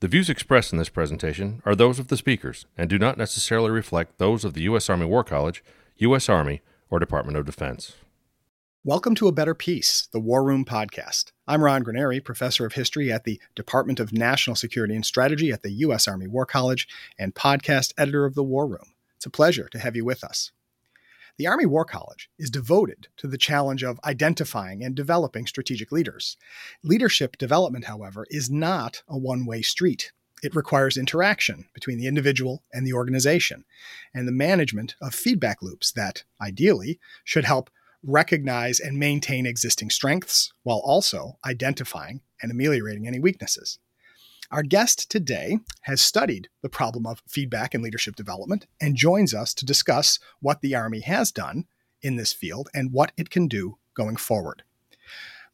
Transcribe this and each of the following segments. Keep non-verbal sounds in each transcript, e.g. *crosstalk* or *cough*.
The views expressed in this presentation are those of the speakers and do not necessarily reflect those of the U.S. Army War College, U.S. Army, or Department of Defense. Welcome to A Better Peace, the War Room podcast. I'm Ron Granieri, professor of history at the Department of National Security and Strategy at the U.S. Army War College and podcast editor of the War Room. It's a pleasure to have you with us. The Army War College is devoted to the challenge of identifying and developing strategic leaders. Leadership development, however, is not a one way street. It requires interaction between the individual and the organization, and the management of feedback loops that, ideally, should help recognize and maintain existing strengths while also identifying and ameliorating any weaknesses. Our guest today has studied the problem of feedback and leadership development and joins us to discuss what the Army has done in this field and what it can do going forward.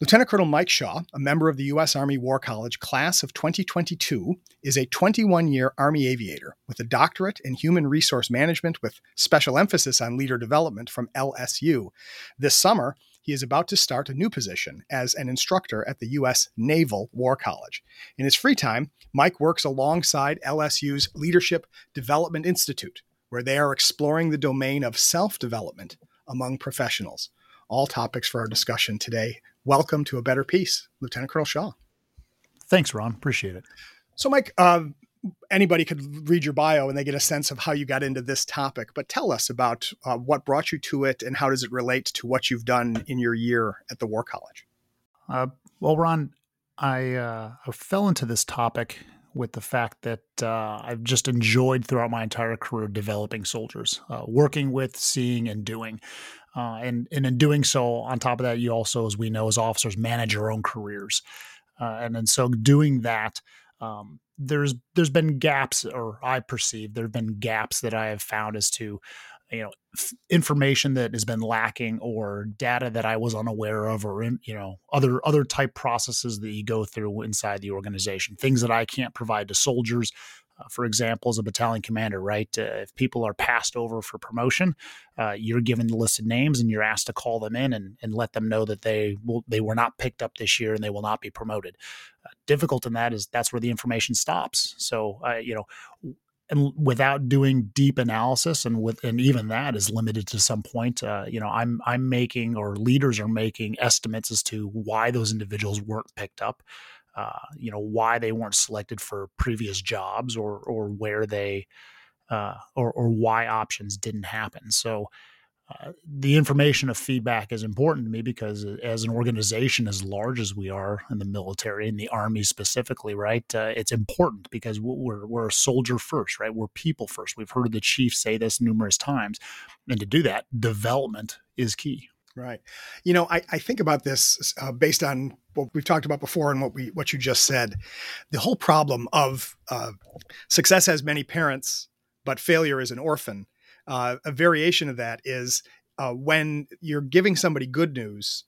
Lieutenant Colonel Mike Shaw, a member of the U.S. Army War College class of 2022, is a 21 year Army aviator with a doctorate in human resource management with special emphasis on leader development from LSU. This summer, he is about to start a new position as an instructor at the U.S. Naval War College. In his free time, Mike works alongside LSU's Leadership Development Institute, where they are exploring the domain of self development among professionals. All topics for our discussion today. Welcome to A Better Peace, Lieutenant Colonel Shaw. Thanks, Ron. Appreciate it. So, Mike, uh, anybody could read your bio and they get a sense of how you got into this topic. But tell us about uh, what brought you to it and how does it relate to what you've done in your year at the War College? Uh, well, Ron, I, uh, I, fell into this topic with the fact that uh, I've just enjoyed throughout my entire career developing soldiers, uh, working with, seeing, and doing. Uh, and, and in doing so, on top of that, you also, as we know, as officers, manage your own careers. and, and so doing that, um, there's there's been gaps, or I perceive there have been gaps that I have found as to you know f- information that has been lacking or data that I was unaware of or in, you know other other type processes that you go through inside the organization things that I can't provide to soldiers uh, for example, as a battalion commander, right? Uh, if people are passed over for promotion, uh, you're given the listed names and you're asked to call them in and, and let them know that they will they were not picked up this year and they will not be promoted. Difficult in that is that's where the information stops. So, uh, you know, and without doing deep analysis and with and even that is limited to some point uh, you know i'm i'm making or leaders are making estimates as to why those individuals weren't picked up uh, you know why they weren't selected for previous jobs or or where they uh, or or why options didn't happen. So uh, the information of feedback is important to me because uh, as an organization as large as we are in the military and the army specifically right uh, it's important because we're we're a soldier first right we're people first we've heard the chief say this numerous times and to do that development is key Right. You know, I, I think about this uh, based on what we've talked about before and what we what you just said. The whole problem of uh, success has many parents, but failure is an orphan. Uh, a variation of that is uh, when you're giving somebody good news,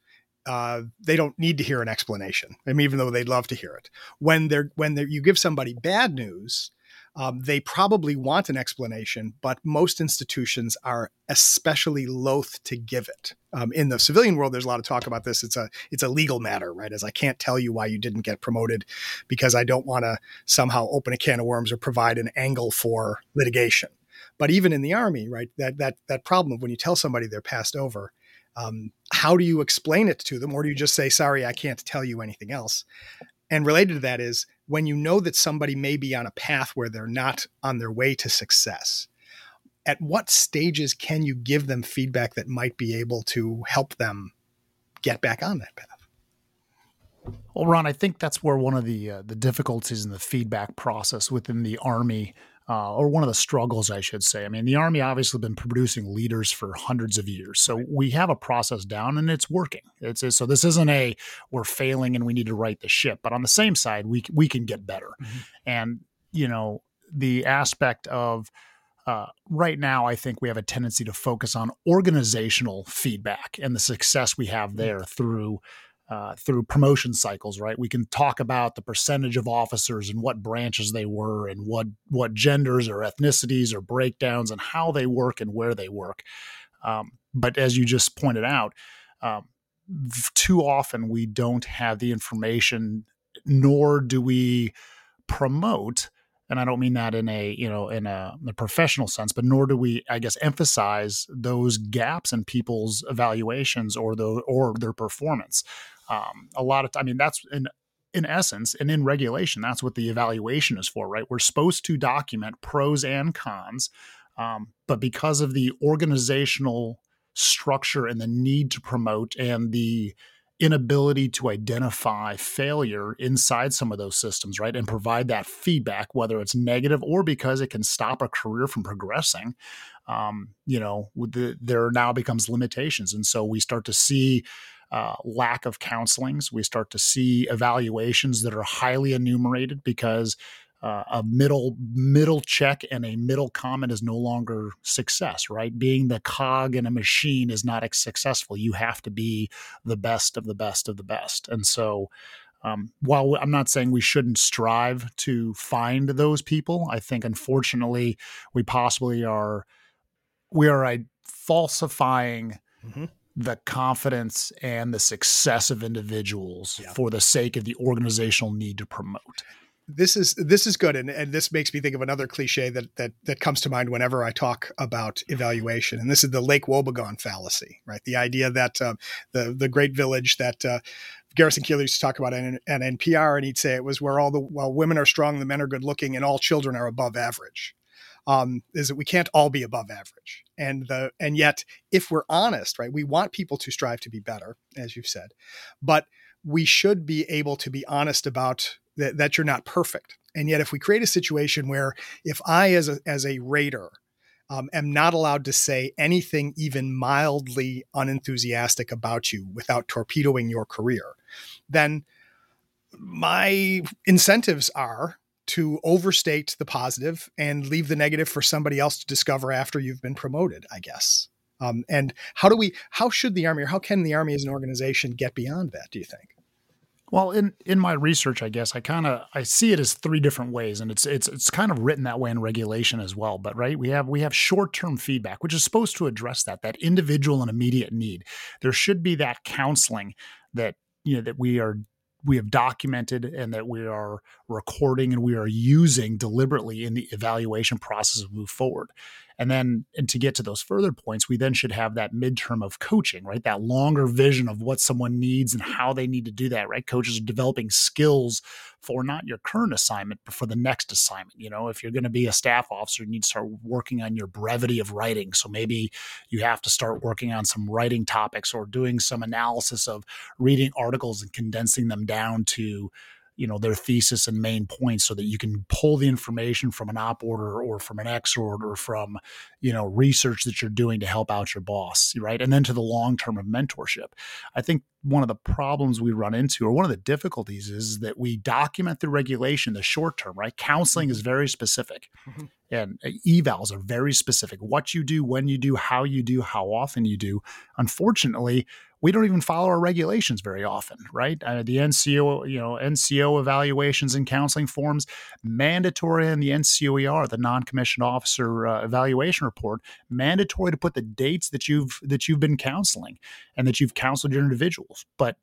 uh, they don't need to hear an explanation. I mean, even though they'd love to hear it. When they're when they're, you give somebody bad news, um, they probably want an explanation, but most institutions are especially loath to give it. Um, in the civilian world, there's a lot of talk about this. It's a it's a legal matter, right? As I can't tell you why you didn't get promoted because I don't want to somehow open a can of worms or provide an angle for litigation. But even in the army, right, that that that problem of when you tell somebody they're passed over, um, how do you explain it to them, or do you just say, "Sorry, I can't tell you anything else"? And related to that is when you know that somebody may be on a path where they're not on their way to success, at what stages can you give them feedback that might be able to help them get back on that path? Well, Ron, I think that's where one of the uh, the difficulties in the feedback process within the Army uh, or one of the struggles, I should say. I mean, the Army obviously been producing leaders for hundreds of years, so we have a process down and it's working. It's, it's so this isn't a we're failing and we need to right the ship, but on the same side, we we can get better, mm-hmm. and you know the aspect of uh, right now, I think we have a tendency to focus on organizational feedback and the success we have mm. there through uh, through promotion cycles. Right, we can talk about the percentage of officers and what branches they were, and what what genders or ethnicities or breakdowns, and how they work and where they work. Um, but as you just pointed out, um, too often we don't have the information, nor do we promote and I don't mean that in a you know in a, in a, professional sense, but nor do we, I guess, emphasize those gaps in people's evaluations or the or their performance. Um, a lot of, I mean, that's in in essence and in regulation, that's what the evaluation is for, right? We're supposed to document pros and cons, um, but because of the organizational structure and the need to promote and the inability to identify failure inside some of those systems, right? And provide that feedback, whether it's negative or because it can stop a career from progressing. Um, you know, the, there now becomes limitations. And so we start to see uh, lack of counselings. We start to see evaluations that are highly enumerated because uh, a middle middle check and a middle comment is no longer success right? Being the cog in a machine is not successful. You have to be the best of the best of the best. And so um, while i'm not saying we shouldn't strive to find those people i think unfortunately we possibly are we are uh, falsifying mm-hmm. the confidence and the success of individuals yeah. for the sake of the organizational need to promote this is this is good and, and this makes me think of another cliche that that that comes to mind whenever i talk about evaluation and this is the lake wobegon fallacy right the idea that uh, the the great village that uh, Garrison Keillor used to talk about at, at NPR, and he'd say it was where all the while women are strong, the men are good looking, and all children are above average. Um, is that we can't all be above average, and the and yet if we're honest, right, we want people to strive to be better, as you've said, but we should be able to be honest about that, that you're not perfect. And yet, if we create a situation where if I, as a, as a rater, um, am not allowed to say anything even mildly unenthusiastic about you without torpedoing your career, then my incentives are to overstate the positive and leave the negative for somebody else to discover after you've been promoted, I guess. Um, and how do we, how should the Army or how can the Army as an organization get beyond that, do you think? Well, in in my research, I guess I kind of I see it as three different ways, and it's it's it's kind of written that way in regulation as well. But right, we have we have short term feedback, which is supposed to address that that individual and immediate need. There should be that counseling that you know that we are we have documented and that we are recording and we are using deliberately in the evaluation process of move forward. And then, and to get to those further points, we then should have that midterm of coaching, right? That longer vision of what someone needs and how they need to do that, right? Coaches are developing skills for not your current assignment, but for the next assignment. You know, if you're going to be a staff officer, you need to start working on your brevity of writing. So maybe you have to start working on some writing topics or doing some analysis of reading articles and condensing them down to you know their thesis and main points so that you can pull the information from an op order or from an ex order from you know research that you're doing to help out your boss right? And then to the long term of mentorship. I think one of the problems we run into or one of the difficulties is that we document the regulation the short term right? Counseling is mm-hmm. very specific. Mm-hmm. and evals are very specific. What you do when you do how you do how often you do. Unfortunately we don't even follow our regulations very often, right? Uh, the NCO, you know, NCO evaluations and counseling forms, mandatory in the NCOER, the non-commissioned officer uh, evaluation report, mandatory to put the dates that you've that you've been counseling and that you've counseled your individuals. But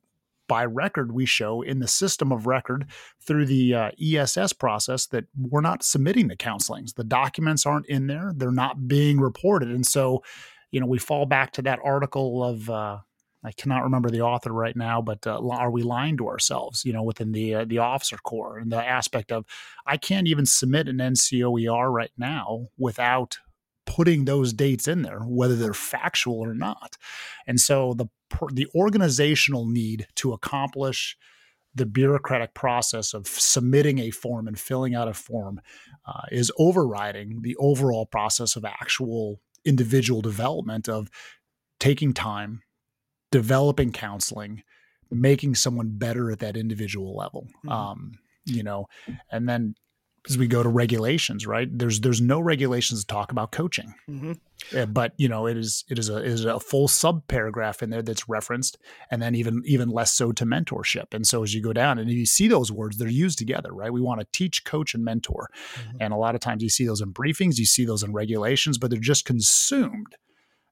by record, we show in the system of record through the uh, ESS process that we're not submitting the counselings. The documents aren't in there; they're not being reported, and so you know we fall back to that article of uh, I cannot remember the author right now, but uh, are we lying to ourselves? You know, within the uh, the officer corps and the aspect of I can't even submit an NCOER right now without putting those dates in there, whether they're factual or not. And so the the organizational need to accomplish the bureaucratic process of submitting a form and filling out a form uh, is overriding the overall process of actual individual development of taking time developing counseling, making someone better at that individual level. Mm-hmm. Um, you know, and then as we go to regulations, right? There's there's no regulations to talk about coaching, mm-hmm. uh, but you know it is it is a is a full sub paragraph in there that's referenced, and then even even less so to mentorship. And so as you go down and you see those words, they're used together, right? We want to teach, coach, and mentor, mm-hmm. and a lot of times you see those in briefings, you see those in regulations, but they're just consumed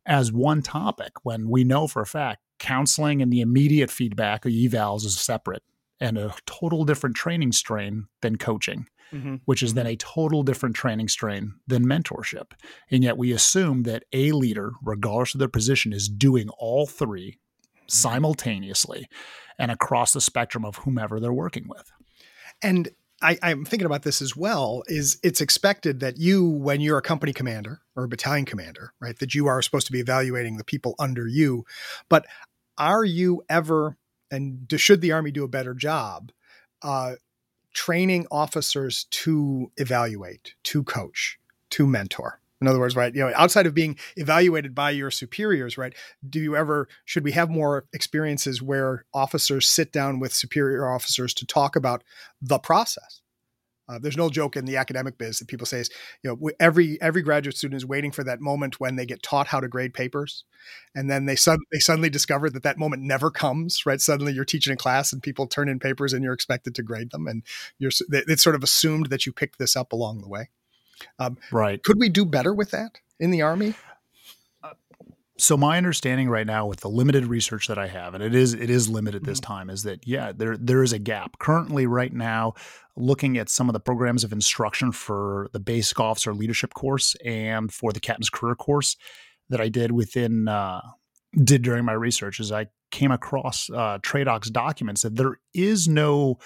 as one topic when we know for a fact counseling and the immediate feedback or evals is separate and a total different training strain than coaching mm-hmm. which is then a total different training strain than mentorship. And yet we assume that a leader, regardless of their position, is doing all three mm-hmm. simultaneously and across the spectrum of whomever they're working with. And I, am thinking about this as well. Is it's expected that you, when you're a company commander or a battalion commander, right, that you are supposed to be evaluating the people under you. But are you ever, and should the Army do a better job, uh, training officers to evaluate, to coach, to mentor. In other words, right, you know, outside of being evaluated by your superiors, right, do you ever should we have more experiences where officers sit down with superior officers to talk about the process? Uh, there's no joke in the academic biz that people say is, you know, every every graduate student is waiting for that moment when they get taught how to grade papers, and then they sud- they suddenly discover that that moment never comes. Right? Suddenly you're teaching a class and people turn in papers and you're expected to grade them, and you're it's sort of assumed that you picked this up along the way. Um, right? Could we do better with that in the army? So my understanding right now with the limited research that I have, and it is it is limited this mm-hmm. time, is that yeah, there there is a gap. Currently, right now, looking at some of the programs of instruction for the basic officer leadership course and for the captain's career course that I did within uh, did during my research, is I came across uh, TRADOC's documents that there is no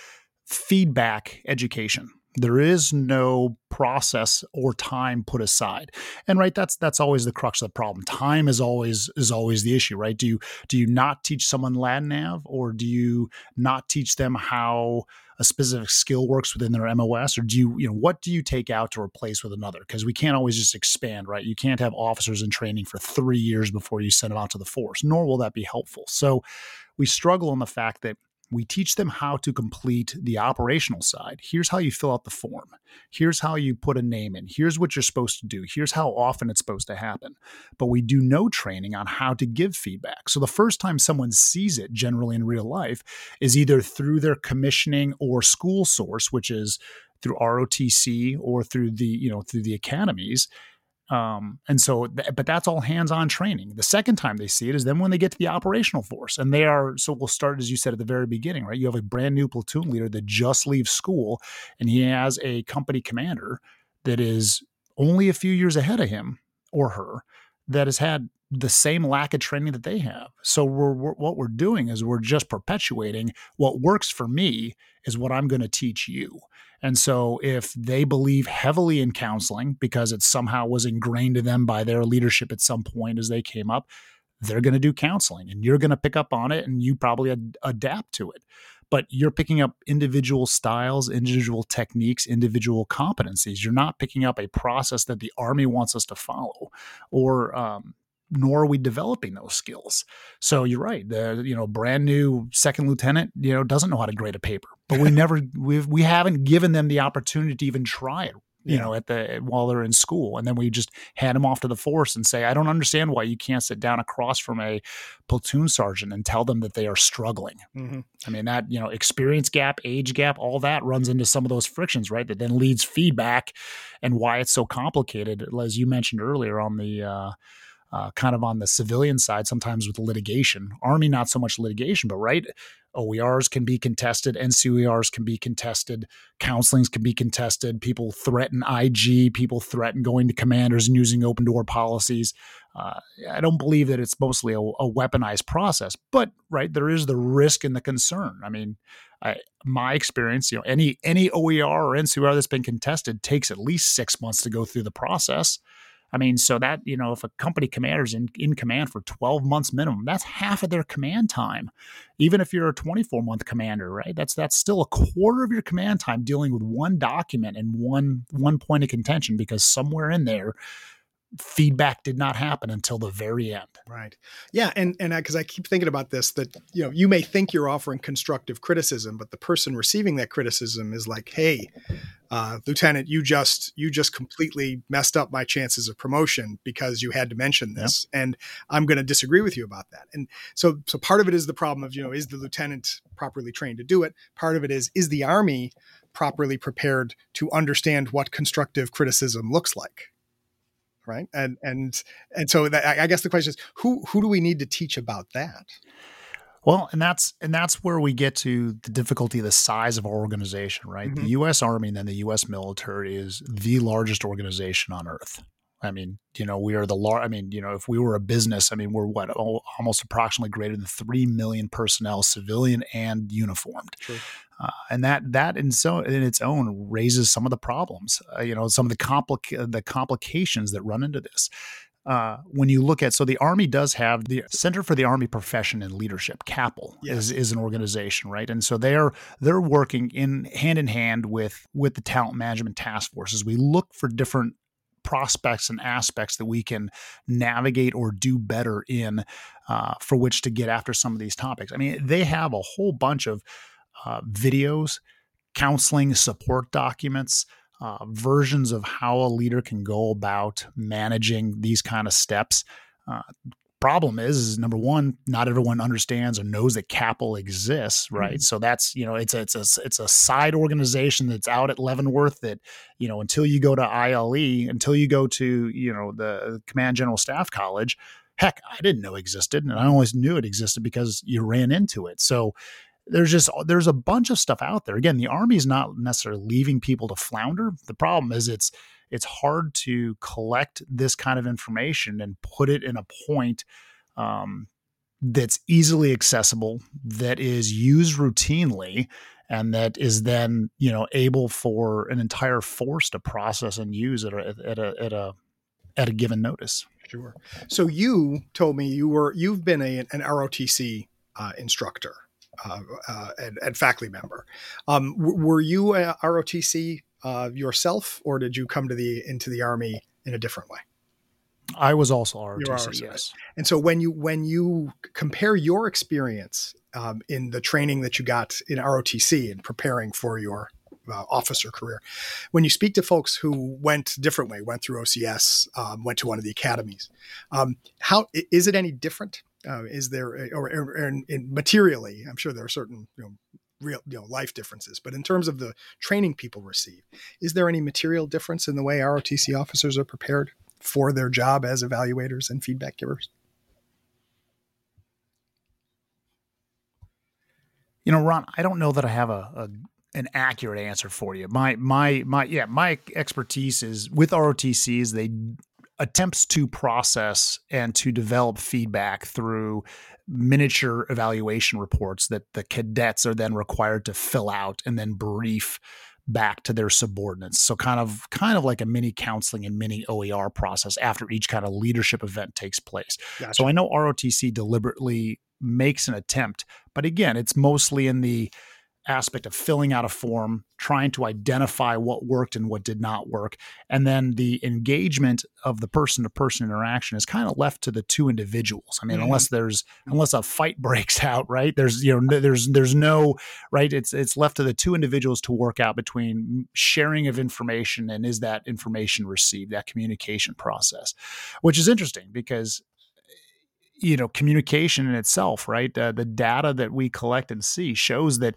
feedback education there is no process or time put aside and right that's that's always the crux of the problem time is always is always the issue right do you do you not teach someone land nav or do you not teach them how a specific skill works within their MOS, or do you, you know, what do you take out to replace with another? Because we can't always just expand, right? You can't have officers in training for three years before you send them out to the force, nor will that be helpful. So we struggle in the fact that we teach them how to complete the operational side. Here's how you fill out the form. Here's how you put a name in. Here's what you're supposed to do. Here's how often it's supposed to happen. But we do no training on how to give feedback. So the first time someone sees it, generally in real life, is either through their commissioning or school source, which is through ROTC or through the, you know, through the academies. Um, and so, but that's all hands on training. The second time they see it is then when they get to the operational force. And they are, so we'll start, as you said at the very beginning, right? You have a brand new platoon leader that just leaves school and he has a company commander that is only a few years ahead of him or her that has had the same lack of training that they have. So we're, we're, what we're doing is we're just perpetuating what works for me is what I'm going to teach you. And so if they believe heavily in counseling because it somehow was ingrained in them by their leadership at some point as they came up, they're going to do counseling and you're going to pick up on it and you probably ad- adapt to it. But you're picking up individual styles, individual techniques, individual competencies. You're not picking up a process that the Army wants us to follow or um, nor are we developing those skills. So you're right. The you know brand new second lieutenant you know doesn't know how to grade a paper, but we *laughs* never we've we haven't given them the opportunity to even try it. You yeah. know, at the while they're in school, and then we just hand them off to the force and say, "I don't understand why you can't sit down across from a platoon sergeant and tell them that they are struggling." Mm-hmm. I mean, that you know, experience gap, age gap, all that runs into some of those frictions, right? That then leads feedback, and why it's so complicated, as you mentioned earlier on the. Uh, uh, kind of on the civilian side, sometimes with litigation. Army, not so much litigation, but right, OERs can be contested, NCOERs can be contested, counselings can be contested. People threaten IG, people threaten going to commanders and using open door policies. Uh, I don't believe that it's mostly a, a, weaponized process, but right there is the risk and the concern. I mean, I, my experience, you know, any any OER or NCOER that's been contested takes at least six months to go through the process. I mean, so that, you know, if a company commander's in, in command for 12 months minimum, that's half of their command time. Even if you're a 24 month commander, right? That's that's still a quarter of your command time dealing with one document and one one point of contention because somewhere in there feedback did not happen until the very end. Right. Yeah, and and because I, I, keep thinking about this, that you know you may think you're offering constructive criticism, but the person receiving that criticism is like, "Hey, uh, Lieutenant, you just you just completely messed up my chances of promotion because you had to mention this, and I'm going to disagree with you about that." And so so part of it is the problem of you know is the lieutenant properly trained to do it. Part of it is is the army properly prepared to understand what constructive criticism looks like right? And and and so that, i guess the question is who who do we need to teach about that? Well and that's and that's where we get to the difficulty of the size of our organization right? Mm-hmm. the us army and then the us military is the largest organization on earth I mean, you know, we are the large. I mean, you know, if we were a business, I mean, we're what almost approximately greater than three million personnel, civilian and uniformed. Sure. Uh, and that that in so in its own raises some of the problems. Uh, you know, some of the complica- the complications that run into this. Uh, when you look at so the army does have the center for the army profession and leadership CAPL yes. is, is an organization right and so they're they're working in hand in hand with with the talent management task forces we look for different prospects and aspects that we can navigate or do better in uh, for which to get after some of these topics i mean they have a whole bunch of uh, videos, counseling, support documents, uh, versions of how a leader can go about managing these kind of steps. Uh, problem is, is number one, not everyone understands or knows that CAPL exists, right? Mm-hmm. So that's you know it's a, it's a it's a side organization that's out at Leavenworth that you know until you go to ILE, until you go to you know the Command General Staff College. Heck, I didn't know existed, and I always knew it existed because you ran into it. So there's just there's a bunch of stuff out there. Again, the army is not necessarily leaving people to flounder. The problem is it's it's hard to collect this kind of information and put it in a point um, that's easily accessible, that is used routinely, and that is then you know able for an entire force to process and use at a at a at a at a given notice. Sure. So you told me you were you've been a, an ROTC uh, instructor uh, uh, and, and, faculty member. Um, w- were you a ROTC uh, yourself, or did you come to the into the army in a different way? I was also ROTC, yes. And so when you when you compare your experience um, in the training that you got in ROTC and preparing for your uh, officer career, when you speak to folks who went different way, went through OCS, um, went to one of the academies, um, how is it any different? Uh, is there, or, or, or in, in materially, I'm sure there are certain you know, real you know life differences. But in terms of the training people receive is there any material difference in the way ROTC officers are prepared for their job as evaluators and feedback givers? You know ron i don't know that i have a, a an accurate answer for you. My my my yeah my expertise is with rotcs they attempts to process and to develop feedback through miniature evaluation reports that the cadets are then required to fill out and then brief back to their subordinates. So kind of kind of like a mini counseling and mini OER process after each kind of leadership event takes place. Gotcha. So I know ROTC deliberately makes an attempt, but again, it's mostly in the aspect of filling out a form, trying to identify what worked and what did not work. And then the engagement of the person to person interaction is kind of left to the two individuals. I mean, mm-hmm. unless there's unless a fight *laughs* breaks out, right? There's you know there's there's no right. It's it's left to the two individuals to work out between sharing of information and is that information received, that communication process, which is interesting because you know communication in itself right uh, the data that we collect and see shows that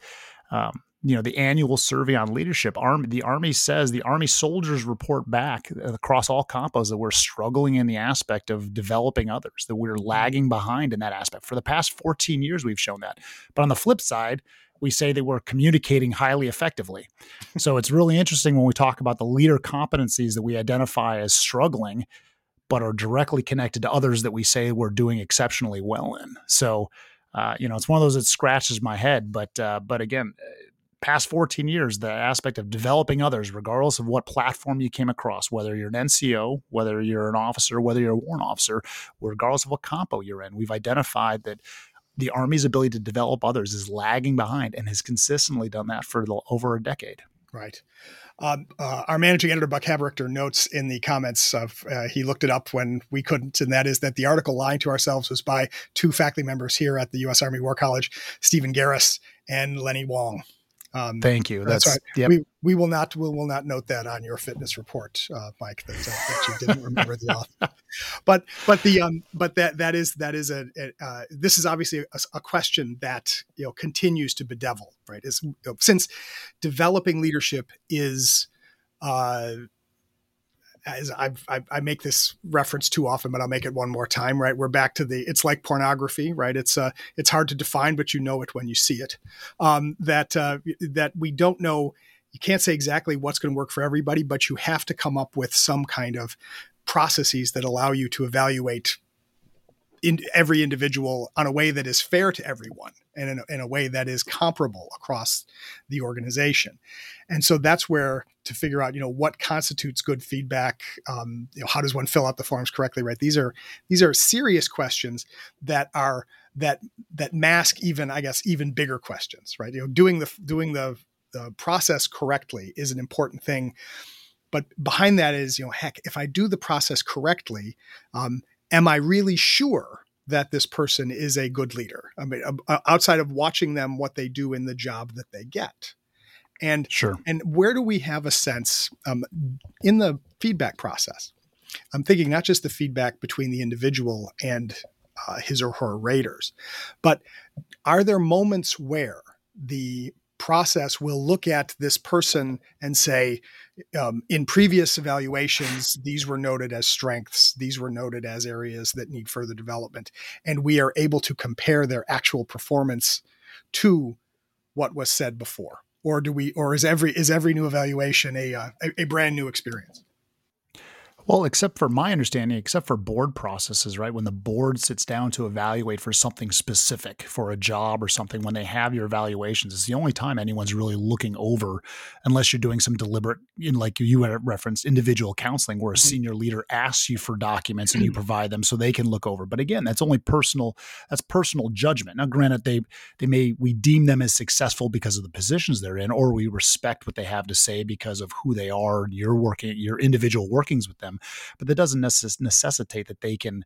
um, you know the annual survey on leadership. Army the army says the army soldiers report back across all compos that we're struggling in the aspect of developing others that we're lagging behind in that aspect. For the past 14 years we've shown that. But on the flip side we say that we're communicating highly effectively. *laughs* So it's really interesting when we talk about the leader competencies that we identify as struggling but are directly connected to others that we say we're doing exceptionally well in. So uh, you know, it's one of those that scratches my head. But uh, but again, past 14 years, the aspect of developing others, regardless of what platform you came across, whether you're an NCO, whether you're an officer, whether you're a warrant officer, regardless of what compo you're in, we've identified that the Army's ability to develop others is lagging behind and has consistently done that for over a decade. Right. Um, uh, our managing editor, Buck Haberichter, notes in the comments of uh, he looked it up when we couldn't, and that is that the article "Lying to Ourselves" was by two faculty members here at the U.S. Army War College, Stephen Gerras and Lenny Wong. Um, Thank you. That's, that's right. Yep. We we will not we will not note that on your fitness report, uh, Mike, that, uh, that you didn't remember the author. *laughs* But but the um but that that is that is a, a uh, this is obviously a, a, question that you know continues to bedevil right. Is you know, since developing leadership is uh as I've, I, I make this reference too often, but I'll make it one more time. Right, we're back to the. It's like pornography, right? It's uh, it's hard to define, but you know it when you see it. Um, that uh, that we don't know. You can't say exactly what's going to work for everybody, but you have to come up with some kind of processes that allow you to evaluate in every individual on a way that is fair to everyone and in a, in a, way that is comparable across the organization. And so that's where to figure out, you know, what constitutes good feedback. Um, you know, how does one fill out the forms correctly? Right. These are these are serious questions that are that that mask even, I guess, even bigger questions. Right. You know, doing the doing the the process correctly is an important thing. But behind that is, you know, heck, if I do the process correctly, um, am I really sure that this person is a good leader? I mean, outside of watching them, what they do in the job that they get. And sure. And where do we have a sense um, in the feedback process? I'm thinking not just the feedback between the individual and uh, his or her raters, but are there moments where the process will look at this person and say, um, in previous evaluations, these were noted as strengths, these were noted as areas that need further development. And we are able to compare their actual performance to what was said before. Or do we, or is every is every new evaluation a, uh, a, a brand new experience? Well, except for my understanding, except for board processes, right? When the board sits down to evaluate for something specific, for a job or something, when they have your evaluations, it's the only time anyone's really looking over, unless you're doing some deliberate, you know, like you referenced, individual counseling, where a mm-hmm. senior leader asks you for documents and you provide them so they can look over. But again, that's only personal. That's personal judgment. Now, granted, they they may we deem them as successful because of the positions they're in, or we respect what they have to say because of who they are, your working, your individual workings with them but that doesn't necess- necessitate that they can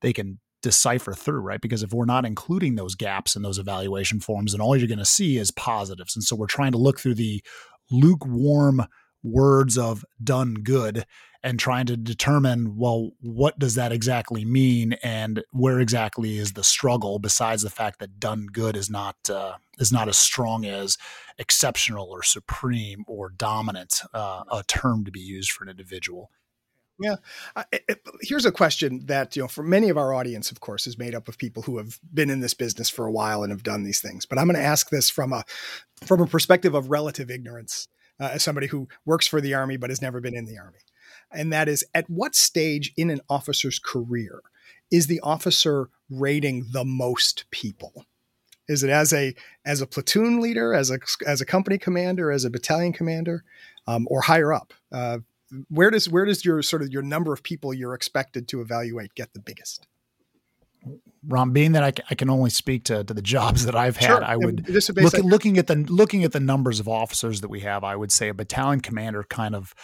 they can decipher through, right? Because if we're not including those gaps in those evaluation forms, then all you're going to see is positives. And so we're trying to look through the lukewarm words of done good and trying to determine well what does that exactly mean and where exactly is the struggle besides the fact that done good is not uh, is not as strong as exceptional or supreme or dominant uh, a term to be used for an individual yeah. Uh, it, here's a question that, you know, for many of our audience, of course, is made up of people who have been in this business for a while and have done these things. But I'm going to ask this from a from a perspective of relative ignorance, uh, as somebody who works for the army but has never been in the army. And that is at what stage in an officer's career is the officer rating the most people? Is it as a as a platoon leader, as a as a company commander, as a battalion commander, um, or higher up? Uh, where does where does your sort of your number of people you're expected to evaluate get the biggest? Ron, being that I, I can only speak to, to the jobs that I've had, sure. I would look at, looking at the looking at the numbers of officers that we have. I would say a battalion commander kind of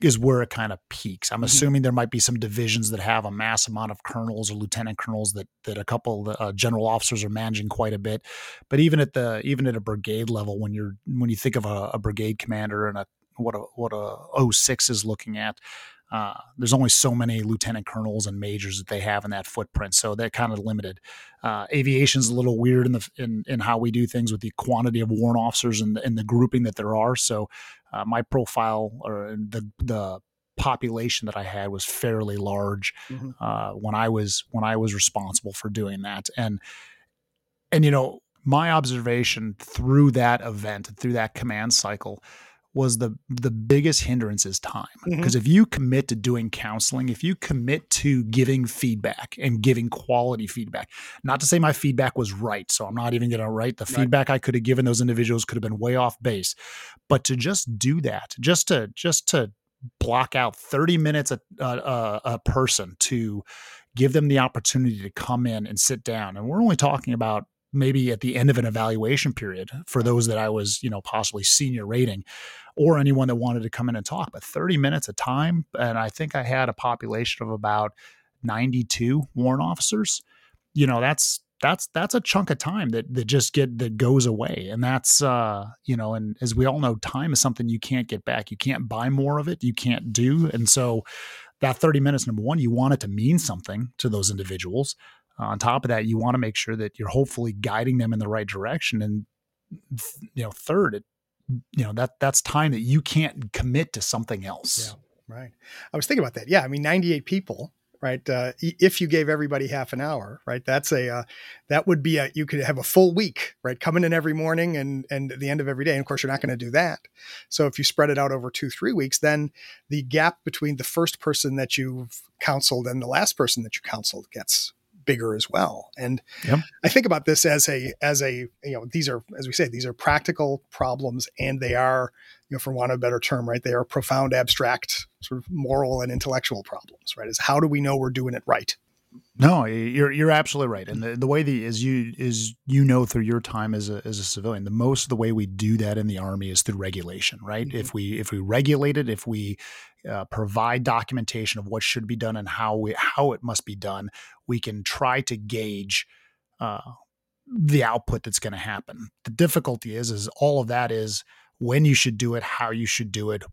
is where it kind of peaks. I'm mm-hmm. assuming there might be some divisions that have a mass amount of colonels or lieutenant colonels that that a couple uh, general officers are managing quite a bit. But even at the even at a brigade level, when you're when you think of a, a brigade commander and a what a what a 06 is looking at. Uh, there's only so many lieutenant colonels and majors that they have in that footprint, so they're kind of limited. Uh, aviation's a little weird in the in, in how we do things with the quantity of warrant officers and the, and the grouping that there are. So uh, my profile or the the population that I had was fairly large mm-hmm. uh, when I was when I was responsible for doing that, and and you know my observation through that event through that command cycle was the the biggest hindrance is time because mm-hmm. if you commit to doing counseling if you commit to giving feedback and giving quality feedback not to say my feedback was right so i'm not even going to write the right. feedback i could have given those individuals could have been way off base but to just do that just to just to block out 30 minutes a, a, a person to give them the opportunity to come in and sit down and we're only talking about maybe at the end of an evaluation period for those that I was, you know, possibly senior rating or anyone that wanted to come in and talk. But 30 minutes a time. And I think I had a population of about 92 warrant officers. You know, that's that's that's a chunk of time that that just get that goes away and that's uh you know and as we all know time is something you can't get back you can't buy more of it you can't do and so that 30 minutes number one you want it to mean something to those individuals on top of that you want to make sure that you're hopefully guiding them in the right direction and you know third it you know that that's time that you can't commit to something else yeah right i was thinking about that yeah i mean 98 people right? Uh, if you gave everybody half an hour, right? That's a uh, that would be a you could have a full week, right? Coming in every morning and and the end of every day. And of course, you're not going to do that. So if you spread it out over two three weeks, then the gap between the first person that you've counseled and the last person that you counseled gets bigger as well. And yep. I think about this as a as a you know these are as we say these are practical problems and they are you know for want of a better term right they are profound abstract sort of moral and intellectual problems, right? Is how do we know we're doing it right? No, you're you're absolutely right, and the, the way the is you is you know through your time as a as a civilian, the most of the way we do that in the army is through regulation, right? Mm-hmm. If we if we regulate it, if we uh, provide documentation of what should be done and how we how it must be done, we can try to gauge uh, the output that's going to happen. The difficulty is is all of that is when you should do it, how you should do it,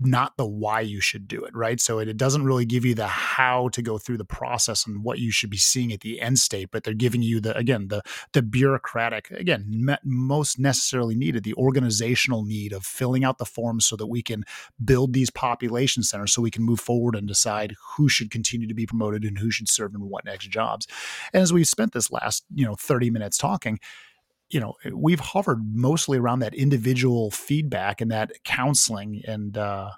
not the why you should do it, right? So it, it, doesn't really give you the how to go through the process and what you should be seeing at the end state, but they're giving you the again the the bureaucratic again most necessarily needed the organizational need of filling out the forms so that we can build these population centers so we can move forward and decide who should continue to be promoted and who should serve in what next jobs. And as we've spent this last you know 30 minutes talking you know we've hovered mostly around that individual feedback and that counseling and uh,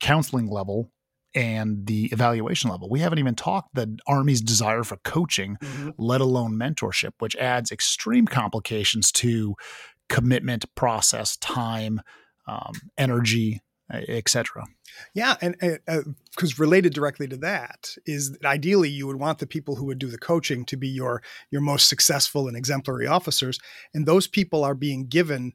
counseling level and the evaluation level. We haven't even talked the Army's desire for coaching, mm-hmm. let alone mentorship, which adds extreme complications to commitment, process, time, um, energy, etc. Yeah, and because uh, related directly to that is that ideally you would want the people who would do the coaching to be your your most successful and exemplary officers, and those people are being given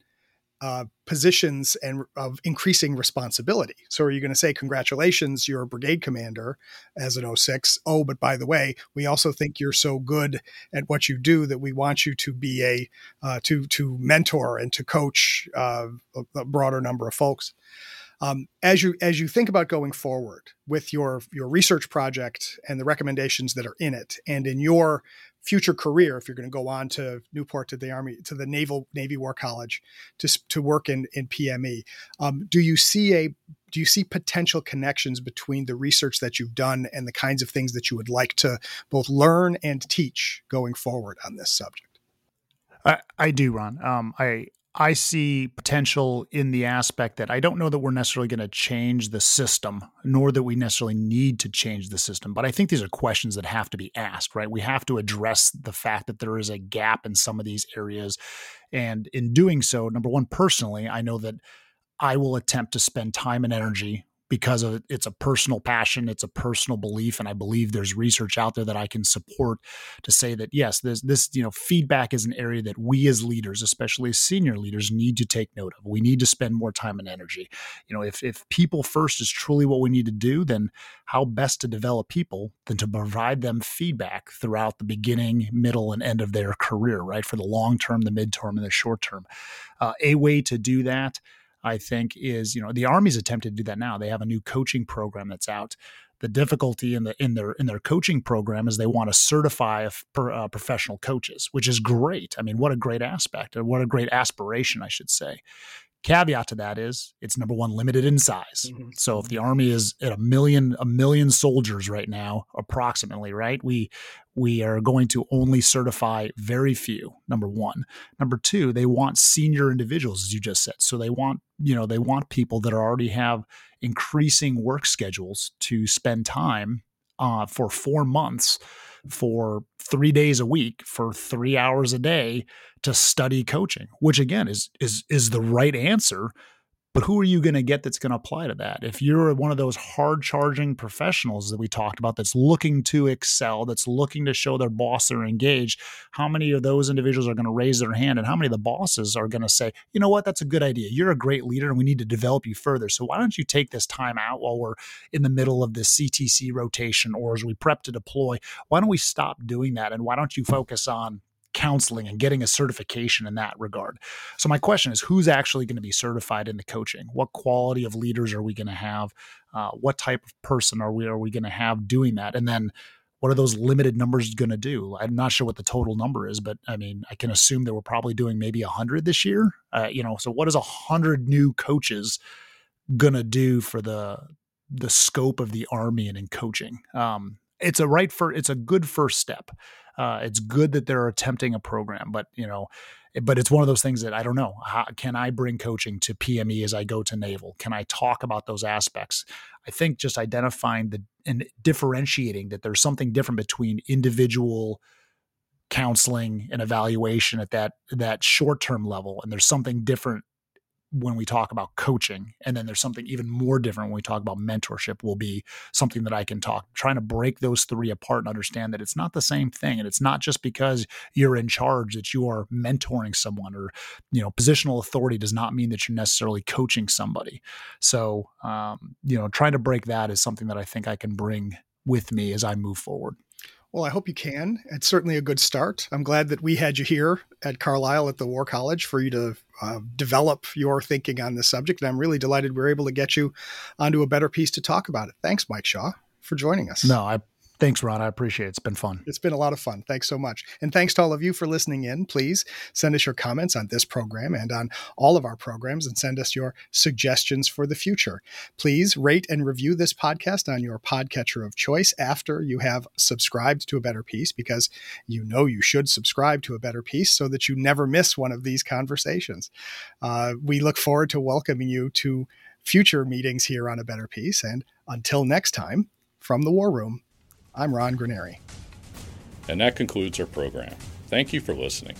uh, positions and of increasing responsibility. So are you going to say, congratulations, you're a brigade commander as an 06. Oh, but by the way, we also think you're so good at what you do that we want you to be a uh, to to mentor and to coach uh, a, a broader number of folks. Um, as you as you think about going forward with your your research project and the recommendations that are in it, and in your future career, if you're going to go on to Newport to the Army to the Naval Navy War College to to work in in PME, um, do you see a do you see potential connections between the research that you've done and the kinds of things that you would like to both learn and teach going forward on this subject? I, I do, Ron. Um, I I see potential in the aspect that I don't know that we're necessarily going to change the system, nor that we necessarily need to change the system. But I think these are questions that have to be asked, right? We have to address the fact that there is a gap in some of these areas. And in doing so, number one, personally, I know that I will attempt to spend time and energy because of it's a personal passion, it's a personal belief, and I believe there's research out there that I can support to say that yes, this this you know feedback is an area that we as leaders, especially as senior leaders, need to take note of. We need to spend more time and energy. You know, if if people first is truly what we need to do, then how best to develop people than to provide them feedback throughout the beginning, middle, and end of their career, right? For the long term, the midterm, and the short term. Uh, a way to do that I think is you know the Army's attempted to do that now. They have a new coaching program that's out. The difficulty in the in their in their coaching program is they want to certify per, uh, professional coaches, which is great. I mean, what a great aspect, or what a great aspiration, I should say. Caveat to that is it's number one limited in size. Mm-hmm. So if the army is at a million a million soldiers right now, approximately, right? We we are going to only certify very few. Number one. Number two, they want senior individuals, as you just said. So they want you know they want people that already have increasing work schedules to spend time uh, for four months for three days a week for three hours a day to study coaching, which again is is is the right answer. But who are you going to get that's going to apply to that? If you're one of those hard charging professionals that we talked about that's looking to excel, that's looking to show their boss they're engaged, how many of those individuals are going to raise their hand and how many of the bosses are going to say, you know what, that's a good idea. You're a great leader and we need to develop you further. So why don't you take this time out while we're in the middle of this CTC rotation or as we prep to deploy? Why don't we stop doing that? And why don't you focus on counseling and getting a certification in that regard. So my question is who's actually going to be certified in the coaching? What quality of leaders are we going to have? Uh, what type of person are we are we going to have doing that? And then what are those limited numbers going to do? I'm not sure what the total number is, but I mean, I can assume that we're probably doing maybe 100 this year. Uh, you know, so what is 100 new coaches going to do for the the scope of the army and in coaching? Um, it's a right for it's a good first step. Uh, it's good that they're attempting a program, but you know, but it's one of those things that I don't know. How, can I bring coaching to PME as I go to Naval? Can I talk about those aspects? I think just identifying the and differentiating that there's something different between individual counseling and evaluation at that that short term level, and there's something different when we talk about coaching and then there's something even more different when we talk about mentorship will be something that i can talk trying to break those three apart and understand that it's not the same thing and it's not just because you're in charge that you are mentoring someone or you know positional authority does not mean that you're necessarily coaching somebody. So um, you know trying to break that is something that i think i can bring with me as i move forward well, I hope you can. It's certainly a good start. I'm glad that we had you here at Carlisle at the War College for you to uh, develop your thinking on this subject. And I'm really delighted we are able to get you onto a better peace to talk about it. Thanks, Mike Shaw, for joining us. No, I Thanks, Ron. I appreciate it. It's been fun. It's been a lot of fun. Thanks so much. And thanks to all of you for listening in. Please send us your comments on this program and on all of our programs and send us your suggestions for the future. Please rate and review this podcast on your podcatcher of choice after you have subscribed to A Better Peace because you know you should subscribe to A Better Peace so that you never miss one of these conversations. Uh, we look forward to welcoming you to future meetings here on A Better Peace. And until next time, from the War Room, I'm Ron Granieri. And that concludes our program. Thank you for listening.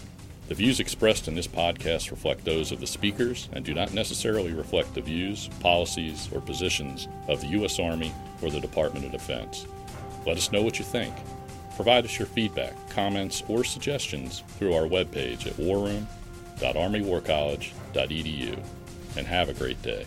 The views expressed in this podcast reflect those of the speakers and do not necessarily reflect the views, policies, or positions of the U.S. Army or the Department of Defense. Let us know what you think. Provide us your feedback, comments, or suggestions through our webpage at warroom.armywarcollege.edu. And have a great day.